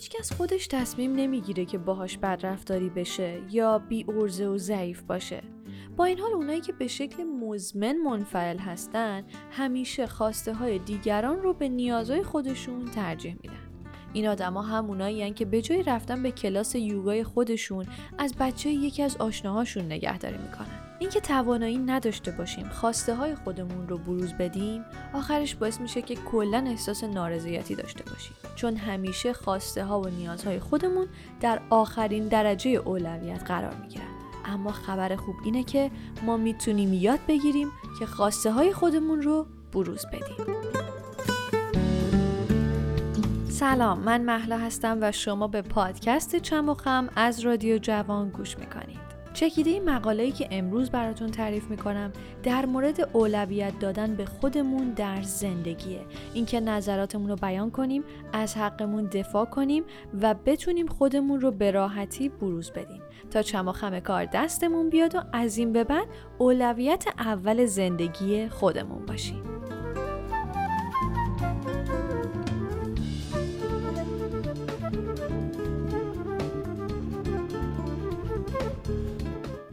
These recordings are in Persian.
هیچکس خودش تصمیم نمی‌گیره که باهاش بدرفتاری بشه یا بی ارزه و ضعیف باشه. با این حال اونایی که به شکل مزمن منفعل هستن همیشه خواسته های دیگران رو به نیازهای خودشون ترجیح میدن. این آدما همونایی که به جای رفتن به کلاس یوگای خودشون از بچه یکی از آشناهاشون نگهداری می‌کنن. اینکه توانایی نداشته باشیم خواسته های خودمون رو بروز بدیم آخرش باعث میشه که کلا احساس نارضایتی داشته باشیم. چون همیشه خواسته ها و نیازهای خودمون در آخرین درجه اولویت قرار می‌گیرن. اما خبر خوب اینه که ما می‌تونیم یاد بگیریم که خواسته های خودمون رو بروز بدیم. سلام من محلا هستم و شما به پادکست چم و خم از رادیو جوان گوش می‌کنید. چکیده این مقاله‌ای که امروز براتون تعریف می‌کنم در مورد اولویت دادن به خودمون در زندگیه. اینکه نظراتمون رو بیان کنیم از حقمون دفاع کنیم و بتونیم خودمون رو به راحتی بروز بدیم. تا چما خم کار دستمون بیاد و از این به بعد اولویت اول زندگی خودمون باشیم.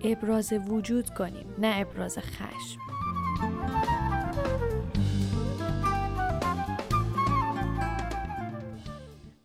ابراز وجود کنیم نه ابراز خشم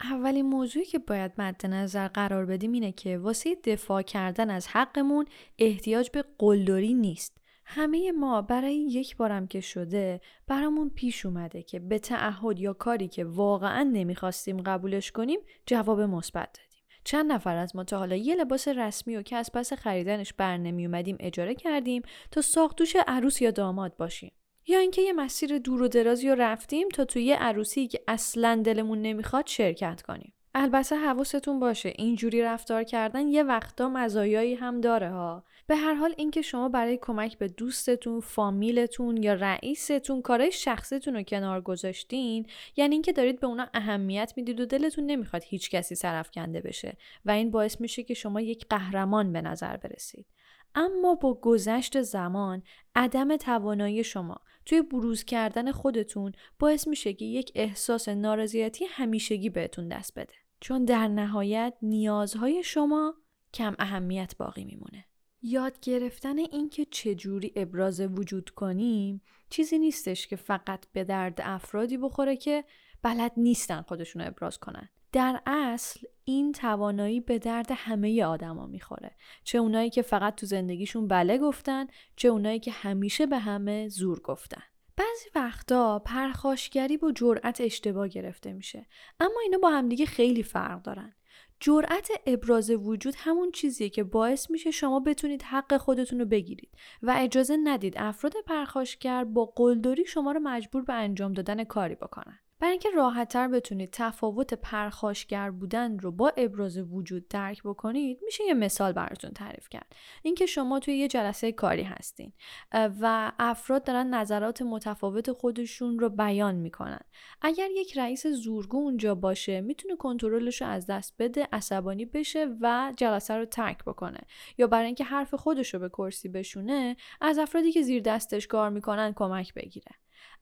اولین موضوعی که باید مد نظر قرار بدیم اینه که واسه دفاع کردن از حقمون احتیاج به قلدری نیست. همه ما برای یک بارم که شده برامون پیش اومده که به تعهد یا کاری که واقعا نمی‌خواستیم قبولش کنیم جواب مثبت دادیم. چند نفر از ما تا حالا یه لباس رسمی و که از پس خریدنش بر نمی اومدیم اجاره کردیم تا ساختوش عروس یا داماد باشیم. یا اینکه یه مسیر دور و درازی رو رفتیم تا توی یه عروسی که اصلا دلمون نمی‌خواد شرکت کنیم. البته حواستون باشه اینجوری رفتار کردن یه وقتا مزایایی هم داره ها به هر حال اینکه شما برای کمک به دوستتون، فامیلتون یا رئیستون کارهای شخصیتون رو کنار گذاشتین یعنی اینکه دارید به اونا اهمیت می‌دید و دلتون نمی‌خواد هیچ کسی سرفکنده بشه و این باعث میشه که شما یک قهرمان به نظر برسید. اما با گذشت زمان عدم توانایی شما توی بروز کردن خودتون باعث میشه که یک احساس نارضایتی همیشگی بهتون دست بده. چون در نهایت نیازهای شما کم اهمیت باقی میمونه. یاد گرفتن اینکه چجوری ابراز وجود کنیم چیزی نیستش که فقط به درد افرادی بخوره که بلد نیستن خودشون رو ابراز کنن. در اصل این توانایی به درد همه آدما می‌خوره. چه اونایی که فقط تو زندگیشون بله گفتن چه اونایی که همیشه به همه زور گفتن. بعضی وقتا پرخاشگری با جرأت اشتباه گرفته میشه. اما اینا با همدیگه خیلی فرق دارن. جرأت ابراز وجود همون چیزیه که باعث میشه شما بتونید حق خودتون رو بگیرید و اجازه ندید افراد پرخاشگر با قلدری شما رو مجبور به انجام دادن کاری بکنن. برای اینکه راحتتر بتونید تفاوت پرخاشگر بودن رو با ابراز وجود درک بکنید میشه یه مثال براتون تعریف کرد. اینکه شما توی یه جلسه کاری هستین و افراد دارن نظرات متفاوت خودشون رو بیان می‌کنن. اگر یک رئیس زورگو اونجا باشه می‌تونه کنترلش رو از دست بده عصبانی بشه و جلسه رو ترک بکنه. یا برای اینکه حرف خودش رو به کرسی بشونه از افرادی که زیر دستش کار می‌کنن کمک بگیره.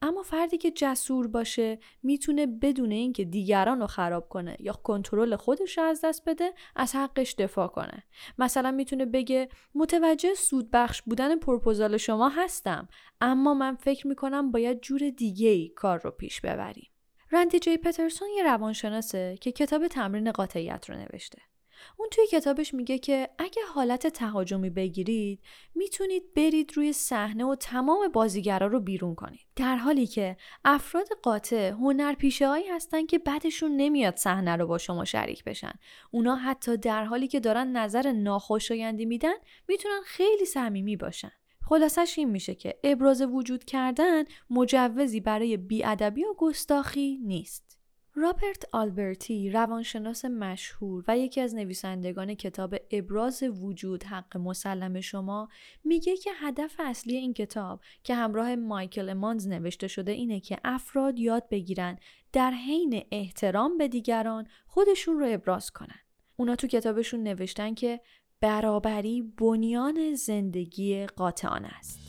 اما فردی که جسور باشه می‌تونه بدون اینکه دیگران رو خراب کنه یا کنترل خودش رو از دست بده از حقش دفاع کنه. مثلا می‌تونه بگه متوجه سودبخش بودن پروپوزال شما هستم اما من فکر می‌کنم باید جور دیگه ای کار رو پیش ببریم. رندی جی پترسون یه روانشناسه که کتاب تمرین قاطعیت رو نوشته. اون توی کتابش میگه که اگه حالت تهاجمی بگیرید می‌تونید برید روی صحنه و تمام بازیگرا رو بیرون کنید. در حالی که افراد قاطع هنرپیشه هایی هستن که بعدشون نمیاد صحنه رو با شما شریک بشن. اونا حتی در حالی که دارن نظر ناخوشایندی میدن می‌تونن خیلی صمیمی باشن. خلاصش این میشه که ابراز وجود کردن مجوزی برای بیادبی و گستاخی نیست. رابرت آلبرتی روانشناس مشهور و یکی از نویسندگان کتاب ابراز وجود حق مسلم شما میگه که هدف اصلی این کتاب که همراه مایکل امانز نوشته شده اینه که افراد یاد بگیرن در حین احترام به دیگران خودشون رو ابراز کنن. اونا تو کتابشون نوشتن که برابری بنیان زندگی قاطعانه است.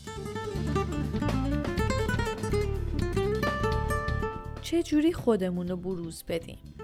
چه جوری خودمون رو بروز بدیم؟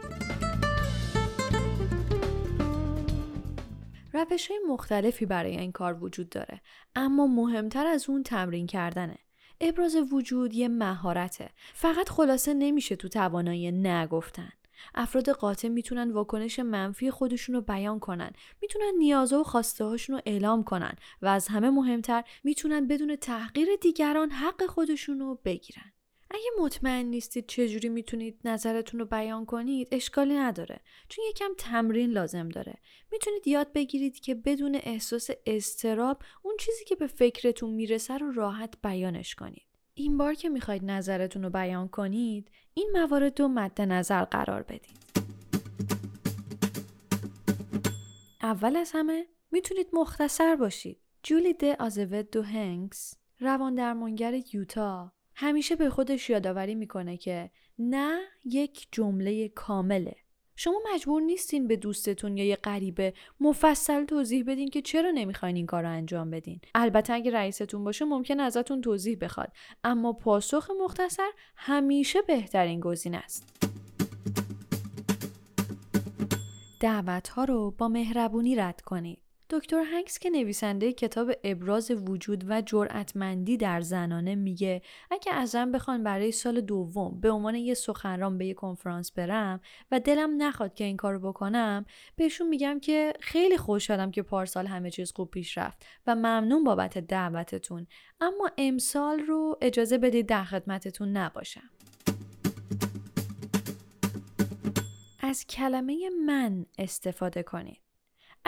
روش های مختلفی برای این کار وجود داره اما مهمتر از اون تمرین کردنه. ابراز وجود یه مهارته. فقط خلاصه نمیشه تو توانایی نگفتن. افراد قاطع می‌تونن واکنش منفی خودشون رو بیان کنن. می‌تونن نیازها و خواسته هاشون رو اعلام کنن و از همه مهمتر می‌تونن بدون تحقیر دیگران حق خودشون رو بگیرن. اگه مطمئن نیستید چجوری می‌تونید نظرتون رو بیان کنید اشکالی نداره. چون یکم تمرین لازم داره. می‌تونید یاد بگیرید که بدون احساس استراب اون چیزی که به فکرتون می‌رسه رو راحت بیانش کنید. این بار که می‌خواید نظرتون رو بیان کنید این موارد رو مد نظر قرار بدید. اول از همه می‌تونید مختصر باشید. جولی ده آزوت دو هنگس روان درمانگر یوتا. همیشه به خودش یادآوری می‌کنه که نه یک جمله کامله. شما مجبور نیستین به دوستتون یا یه غریبه مفصل توضیح بدین که چرا نمی‌خواین این کار رو انجام بدین. البته اگه رئیستون باشه ممکن ازتون توضیح بخواد اما پاسخ مختصر همیشه بهترین گزینه است. دعوت ها رو با مهربونی رد کنید. دکتر هنگس که نویسنده کتاب ابراز وجود و جرأتمندی در زنانه میگه اگه ازم بخوان برای سال دوم به عنوان یه سخنران به یه کنفرانس برم و دلم نخواد که این کارو بکنم بهشون میگم که خیلی خوشحالم که پارسال همه چیز خوب پیش رفت و ممنون بابت دعوتتون. اما امسال رو اجازه بدید در خدمتتون نباشم. از کلمه من استفاده کنید.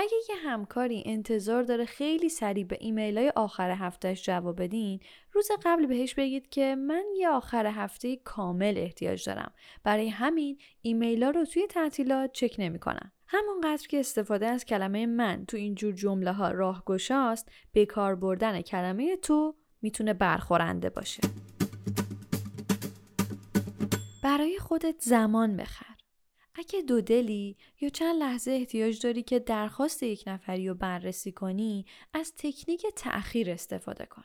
اگه یه همکاری انتظار داره خیلی سریع به ایمیل های آخر هفتهش جواب بدین روز قبل بهش بگید که من یه آخر هفته کامل احتیاج دارم. برای همین ایمیل ها رو توی تعطیلات چک نمی کنم. همونقدر که استفاده از کلمه من تو اینجور جمله ها راهگشاست به کار بردن کلمه تو می‌تونه برخورنده باشه. برای خودت زمان بخر. اگه دو دلی یا چند لحظه احتیاج داری که درخواست یک نفری رو بررسی کنی از تکنیک تأخیر استفاده کن.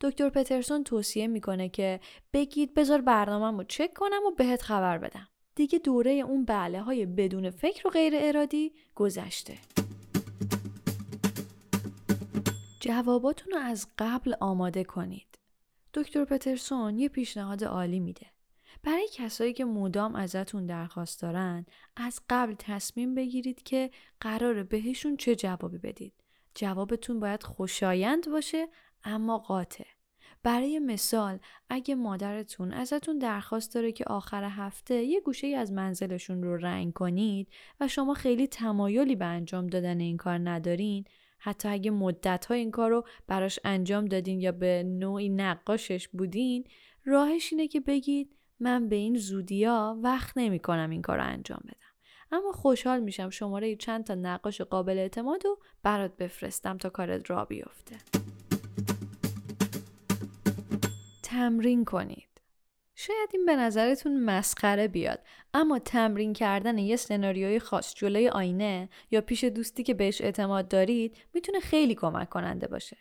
دکتر پترسون توصیه می‌کنه که بگید بذار برنامه رو چک کنم و بهت خبر بدم. دیگه دوره اون بله های بدون فکر و غیر ارادی گذشته. جواباتون رو از قبل آماده کنید. دکتر پترسون یه پیشنهاد عالی میده. برای کسایی که مدام ازتون درخواست دارن از قبل تصمیم بگیرید که قراره بهشون چه جوابی بدید. جوابتون باید خوشایند باشه اما قاطع. برای مثال اگه مادرتون ازتون درخواست داره که آخر هفته یه گوشه ای از منزلشون رو رنگ کنید و شما خیلی تمایلی به انجام دادن این کار ندارین حتی اگه مدت ها این کار رو براش انجام دادین یا به نوعی نقاشش بودین راهش اینه که بگید من به این زودیا وقت نمی کنم این کار رو انجام بدم. اما خوشحال میشم شماره چند تا نقاش قابل اعتماد رو برات بفرستم تا کارت راه بیفته. تمرین کنید. شاید این به نظرتون مسخره بیاد اما تمرین کردن یه سناریوی خاص جلوی آینه یا پیش دوستی که بهش اعتماد دارید می‌تونه خیلی کمک کننده باشه.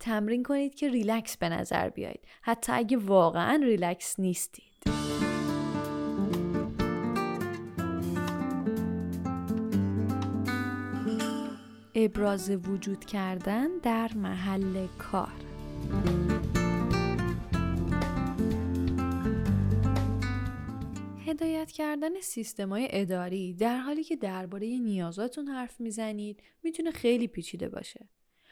تمرین کنید که ریلکس به نظر بیاید. حتی اگه واقعا ریلکس نیستید. ابراز وجود کردن در محل کار هدایت کردن سیستمای اداری در حالی که درباره نیازاتون حرف می‌زنید می‌تونه خیلی پیچیده باشه.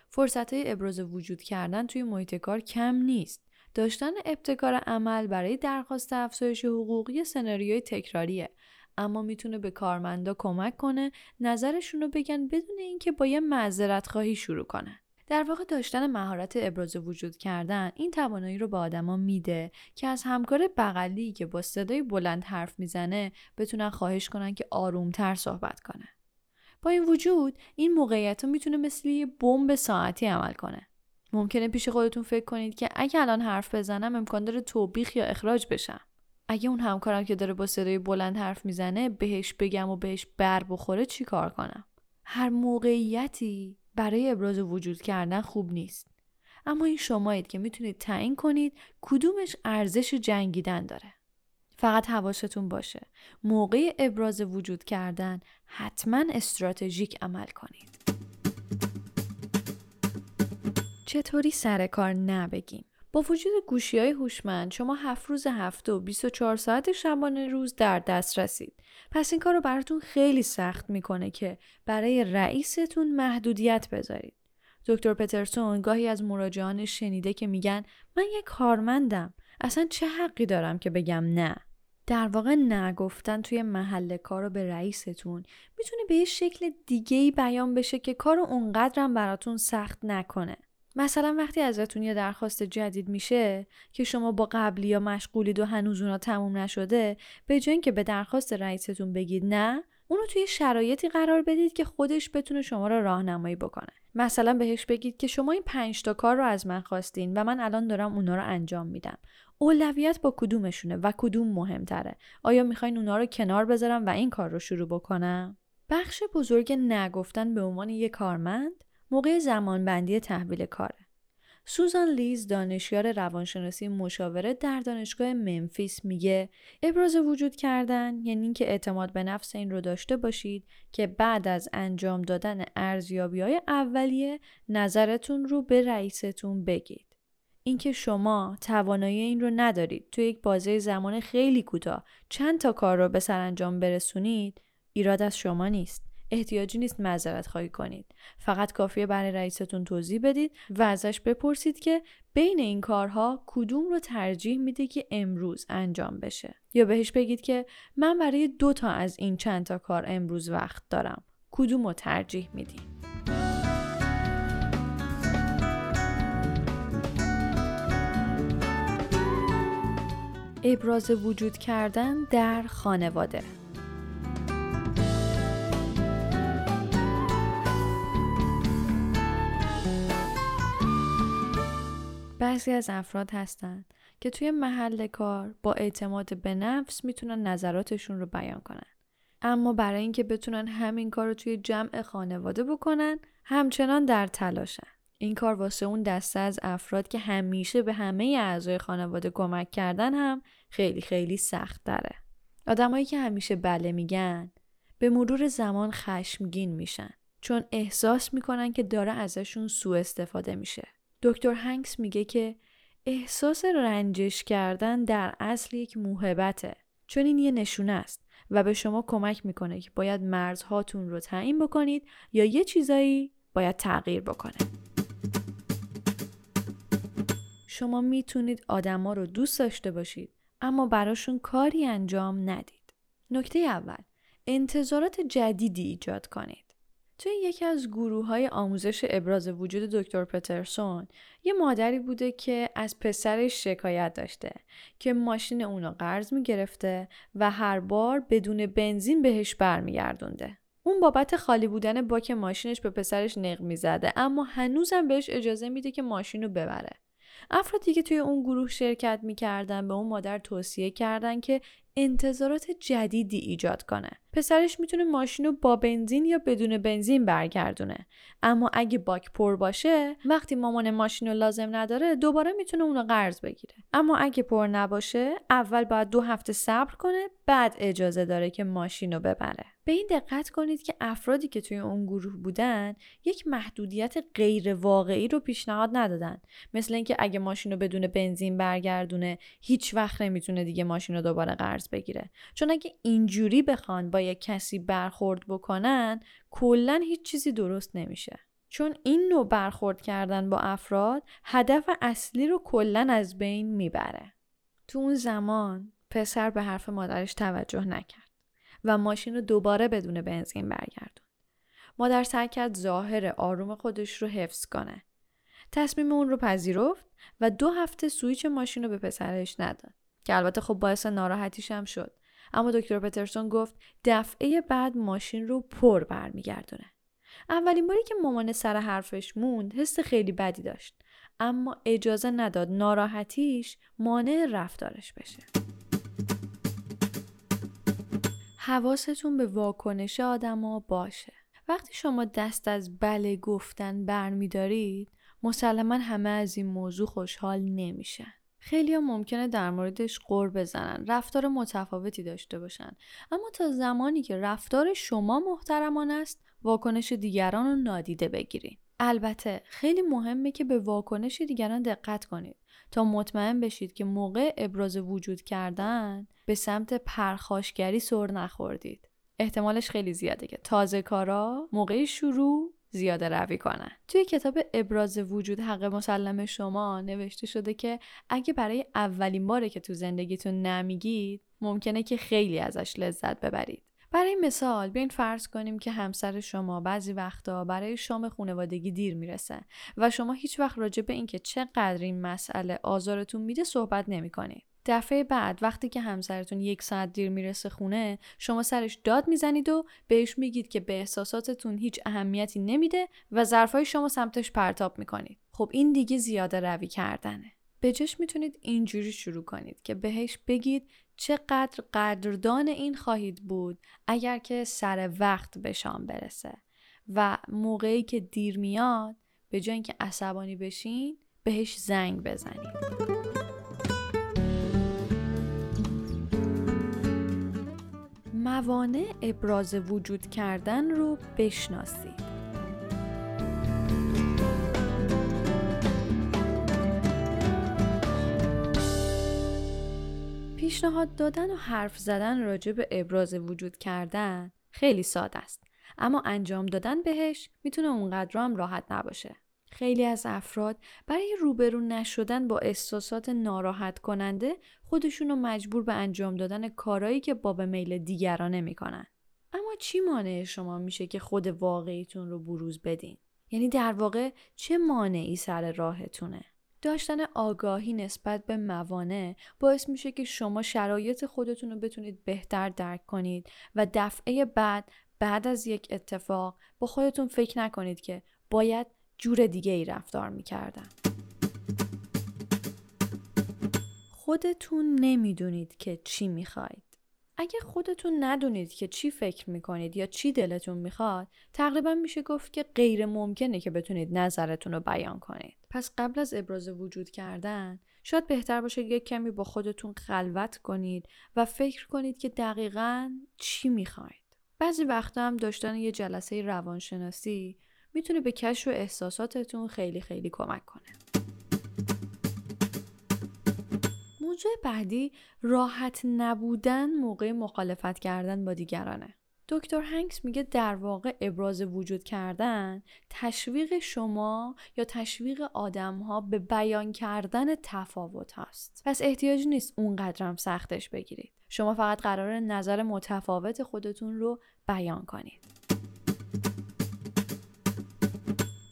فرصت های ابراز وجود کردن توی محیط کار کم نیست. داشتن ابتکار عمل برای درخواست افزایش حقوقی سناریوی تکراریه اما می‌تونه به کارمندا کمک کنه نظرشون رو بگن بدون اینکه با یه معذرت خواهی شروع کنن. در واقع داشتن مهارت ابراز وجود کردن این توانایی رو به آدما میده که از همکار بغلی که با صدای بلند حرف می‌زنه بتونن خواهش کنن که آرومتر صحبت کنه. با این وجود این موقعیت ها می‌تونه مثل یه بمب ساعتی عمل کنه. ممکنه پیش خودتون فکر کنید که اگه الان حرف بزنم امکان داره توبیخ یا اخراج بشم. اگه اون همکارم که داره با صدای بلند حرف می‌زنه بهش بگم و بهش بر بخوره چی کار کنم؟ هر موقعیتی برای ابراز وجود کردن خوب نیست. اما این شمایید که می‌تونید تعیین کنید کدومش ارزش جنگیدن داره. فقط حواستون باشه. موقع ابراز وجود کردن حتما استراتژیک عمل کنید. چطوری سر کار نبگیم با وجود گوشی های هوشمند شما هفت روز هفته و 24 ساعت شبانه روز در دست رسید. پس این کار رو براتون خیلی سخت می‌کنه که برای رئیستون محدودیت بذارید. دکتر پترسون گاهی از مراجعان شنیده که میگن من یک کارمندم. اصلا چه حقی دارم که بگم نه؟ در واقع نگفتن توی محل کار رو به رئیستون می‌تونه به یه شکل دیگه بیان بشه که کار اونقدرم براتون سخت نکنه. مثلا وقتی ازتون یه درخواست جدید میشه که شما با قبلی یا مشغولید و هنوز اونا تموم نشده به جای اینکه به درخواست رئیستون بگید نه اونو توی شرایطی قرار بدید که خودش بتونه شما رو راهنمایی بکنه. مثلا بهش بگید که شما این پنج تا کار رو از من خواستین و من الان دارم اونا رو انجام میدم. اولویت با کدومشونه و کدوم مهمتره؟ آیا می‌خواین اونا رو کنار بذارم و این کار رو شروع بکنم؟ بخش بزرگ نگفتن به عنوان یک کارمند؟ موقع زمانبندی تحویل کاره. سوزان لیز دانشیار روانشناسی مشاوره در دانشگاه منفیس میگه ابراز وجود کردن یعنی اینکه اعتماد به نفس این رو داشته باشید که بعد از انجام دادن ارزیابی های اولیه نظرتون رو به رئیستون بگید. اینکه شما توانایی این رو ندارید تو یک بازه زمان خیلی کوتاه چند تا کار رو به سرانجام برسونید ایراد از شما نیست. احتیاجی نیست معذرت خواهی کنید. فقط کافیه برای رئیستون توضیح بدید و ازش بپرسید که بین این کارها کدوم رو ترجیح میده که امروز انجام بشه. یا بهش بگید که من برای دو تا از این چند تا کار امروز وقت دارم. کدوم رو ترجیح میدی؟ ابراز وجود کردن در خانواده. بعضی از افراد هستند که توی محل کار با اعتماد به نفس می‌تونن نظراتشون رو بیان کنن. اما برای اینکه بتونن همین کار رو توی جمع خانواده بکنن همچنان در تلاشن. این کار واسه اون دسته از افراد که همیشه به همه اعضای خانواده کمک کردن هم خیلی خیلی سخت داره. آدمایی که همیشه بله میگن به مرور زمان خشمگین میشن چون احساس می‌کنن که داره ازشون سوء استفاده میشه. دکتر هنگس میگه که احساس رنجش کردن در اصل یک موهبته. چون این یه نشونه است و به شما کمک می‌کنه که باید مرزهاتون رو تعیین بکنید یا یه چیزایی باید تغییر بکنه. شما می‌تونید آدما رو دوست داشته باشید اما براشون کاری انجام ندید. نکته اول انتظارات جدیدی ایجاد کنید. توی یکی از گروه های آموزش ابراز وجود دکتر پترسون یه مادری بوده که از پسرش شکایت داشته که ماشین اونو قرض می‌گرفته و هر بار بدون بنزین بهش برمیگردونده. اون بابت خالی بودن باک ماشینش به پسرش نق می‌زده اما هنوزم بهش اجازه میده که ماشین رو ببره. افرادی که توی اون گروه شرکت می‌کردن به اون مادر توصیه کردن که انتظارات جدیدی ایجاد کنه. پسرش می‌تونه ماشین رو با بنزین یا بدون بنزین برگردونه. اما اگه باک پر باشه وقتی مامان ماشین رو لازم نداره دوباره می‌تونه اونو قرض بگیره. اما اگه پر نباشه اول باید دو هفته صبر کنه بعد اجازه داره که ماشین رو ببره. به این دقت کنید که افرادی که توی اون گروه بودن یک محدودیت غیر واقعی رو پیشنهاد ندادن مثل اینکه اگه ماشین رو بدون بنزین برگردونه هیچ وقت نمی‌تونه دیگه ماشین رو دوباره قرض بگیره چون اگه اینجوری بخوان یک کسی برخورد بکنن کلا هیچ چیزی درست نمیشه چون این نوع برخورد کردن با افراد هدف اصلی رو کلا از بین می‌بره تو اون زمان پسر به حرف مادرش توجه نکرد و ماشین رو دوباره بدون بنزین برگردون. مادر سعی کرد ظاهر آروم خودش رو حفظ کنه. تصمیم اون رو پذیرفت و دو هفته سویچ ماشین رو به پسرش نداد که البته خب باعث ناراحتیش هم شد اما دکتر پترسون گفت دفعه بعد ماشین رو پر برمیگردونه اولین باری که مامان سر حرفش موند حس خیلی بدی داشت اما اجازه نداد ناراحتیش مانع رفتارش بشه حواستون به واکنش آدما باشه. وقتی شما دست از بله گفتن برمیدارید مسلما همه از این موضوع خوشحال نمیشن. خیلی ها ممکنه در موردش قور بزنن رفتار متفاوتی داشته باشن اما تا زمانی که رفتار شما محترمان است واکنش دیگران رو نادیده بگیرید البته خیلی مهمه که به واکنش دیگران دقت کنید تا مطمئن بشید که موقع ابراز وجود کردن به سمت پرخاشگری سر نخوردید. احتمالش خیلی زیاده که تازه کارا موقع شروع زیاده روی کنن. توی کتاب ابراز وجود حق مسلم شما نوشته شده که اگه برای اولین باره که تو زندگیتون نمیگید ممکنه که خیلی ازش لذت ببرید. برای مثال بیاین فرض کنیم که همسر شما بعضی وقتا برای شام خانوادگی دیر می‌رسه و شما هیچ وقت راجع به اینکه چقدر این مسئله آزارتون میده صحبت نمی کنید. دفعه بعد وقتی که همسرتون یک ساعت دیر می‌رسه خونه شما سرش داد می‌زنید و بهش میگید که به احساساتتون هیچ اهمیتی نمیده و ظرفای شما سمتش پرتاب می‌کنید. خب این دیگه زیاده روی کردنه. به جش می‌تونید اینجوری شروع کنید که بهش بگید چقدر قدردان این خواهید بود اگر که سر وقت به شام برسه و موقعی که دیر میاد به جای اینکه عصبانی بشین بهش زنگ بزنید. موانع ابراز وجود کردن رو بشناسید. پیشنهاد دادن و حرف زدن راجع به ابراز وجود کردن خیلی ساده است. اما انجام دادن بهش می‌تونه اونقدر هم راحت نباشه. خیلی از افراد برای روبرو نشدن با احساسات ناراحت کننده خودشون رو مجبور به انجام دادن کارایی که باب میل دیگرانه می‌کنن. اما چی مانع شما میشه که خود واقعیتون رو بروز بدین؟ یعنی در واقع چه مانعی سر راهتونه؟ داشتن آگاهی نسبت به موانع باعث میشه که شما شرایط خودتون رو بتونید بهتر درک کنید و دفعه بعد بعد از یک اتفاق با خودتون فکر نکنید که باید جور دیگه ای رفتار می‌کردن. خودتون نمی‌دونید که چی می‌خواید. اگه خودتون ندونید که چی فکر می‌کنید یا چی دلتون می‌خواد تقریبا میشه گفت که غیر ممکنه که بتونید نظرتون رو بیان کنید پس قبل از ابراز وجود کردن شاید بهتر باشه یک کمی با خودتون خلوت کنید و فکر کنید که دقیقا چی می‌خواید بعضی وقتا هم داشتن یه جلسه روانشناسی می‌تونه به کشف احساساتتون خیلی خیلی کمک کنه. موضوع بعدی راحت نبودن موقع مخالفت کردن با دیگرانه. دکتر هنگس میگه در واقع ابراز وجود کردن تشویق شما یا تشویق آدم ها به بیان کردن تفاوت هست. پس احتیاجی نیست اونقدرم سختش بگیرید. شما فقط قرار نظر متفاوت خودتون رو بیان کنید.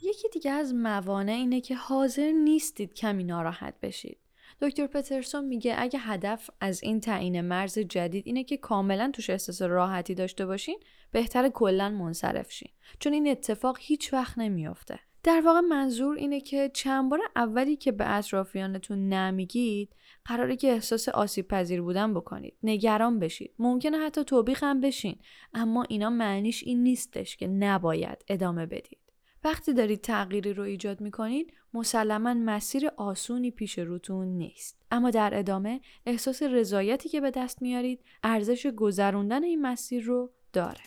یکی دیگه از موانع اینه که حاضر نیستید کمی ناراحت بشید. دکتر پترسون میگه اگه هدف از این تعیین مرز جدید اینه که کاملا توش احساس راحتی داشته باشین بهتر کلا منصرف شین. چون این اتفاق هیچ وقت نمیافته. در واقع منظور اینه که چند بار اولی که به اطرافیانتون نمیگید قراره که احساس آسیب پذیر بودن بکنید. نگران بشید. ممکنه حتی توبیخ هم بشین. اما اینا معنیش این نیستش که نباید ادامه بدید. وقتی دارید تغییری رو ایجاد می‌کنید مسلما مسیر آسونی پیش روتون نیست. اما در ادامه احساس رضایتی که به دست میارید ارزش گذروندن این مسیر رو داره.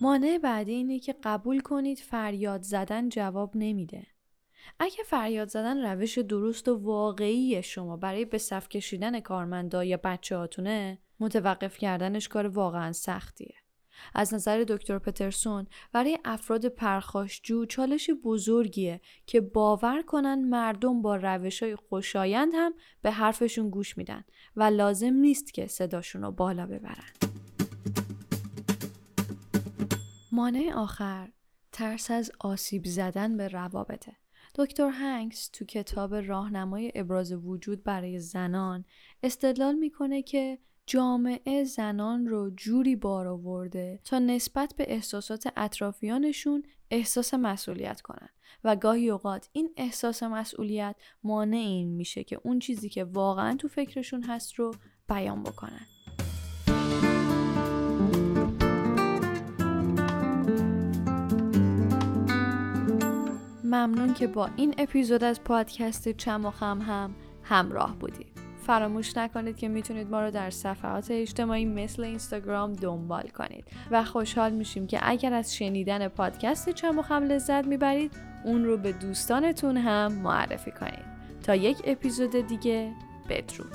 مانع بعدی اینه که قبول کنید فریاد زدن جواب نمیده. اگه فریاد زدن روش درست و واقعی شما برای به صف کشیدن کارمندا یا بچه هاتونه متوقف کردنش کار واقعا سختیه. از نظر دکتر پترسون برای افراد پرخاشجو چالش بزرگیه که باور کنن مردم با روش های خوشایند هم به حرفشون گوش میدن و لازم نیست که صداشون رو بالا ببرن. مانع آخر ترس از آسیب زدن به روابطه. دکتر هنگس تو کتاب راهنمای ابراز وجود برای زنان استدلال می‌کنه که جامعه زنان رو جوری بار آورده تا نسبت به احساسات اطرافیانشون احساس مسئولیت کنن. و گاهی اوقات این احساس مسئولیت مانع این میشه که اون چیزی که واقعا تو فکرشون هست رو بیان بکنن. ممنون که با این اپیزود از پادکست چم و خم هم همراه بودید. فراموش نکنید که می‌تونید ما رو در صفحات اجتماعی مثل اینستاگرام دنبال کنید و خوشحال میشیم که اگر از شنیدن پادکست چم خم لذت می‌برید اون رو به دوستانتون هم معرفی کنید. تا یک اپیزود دیگه بدرود.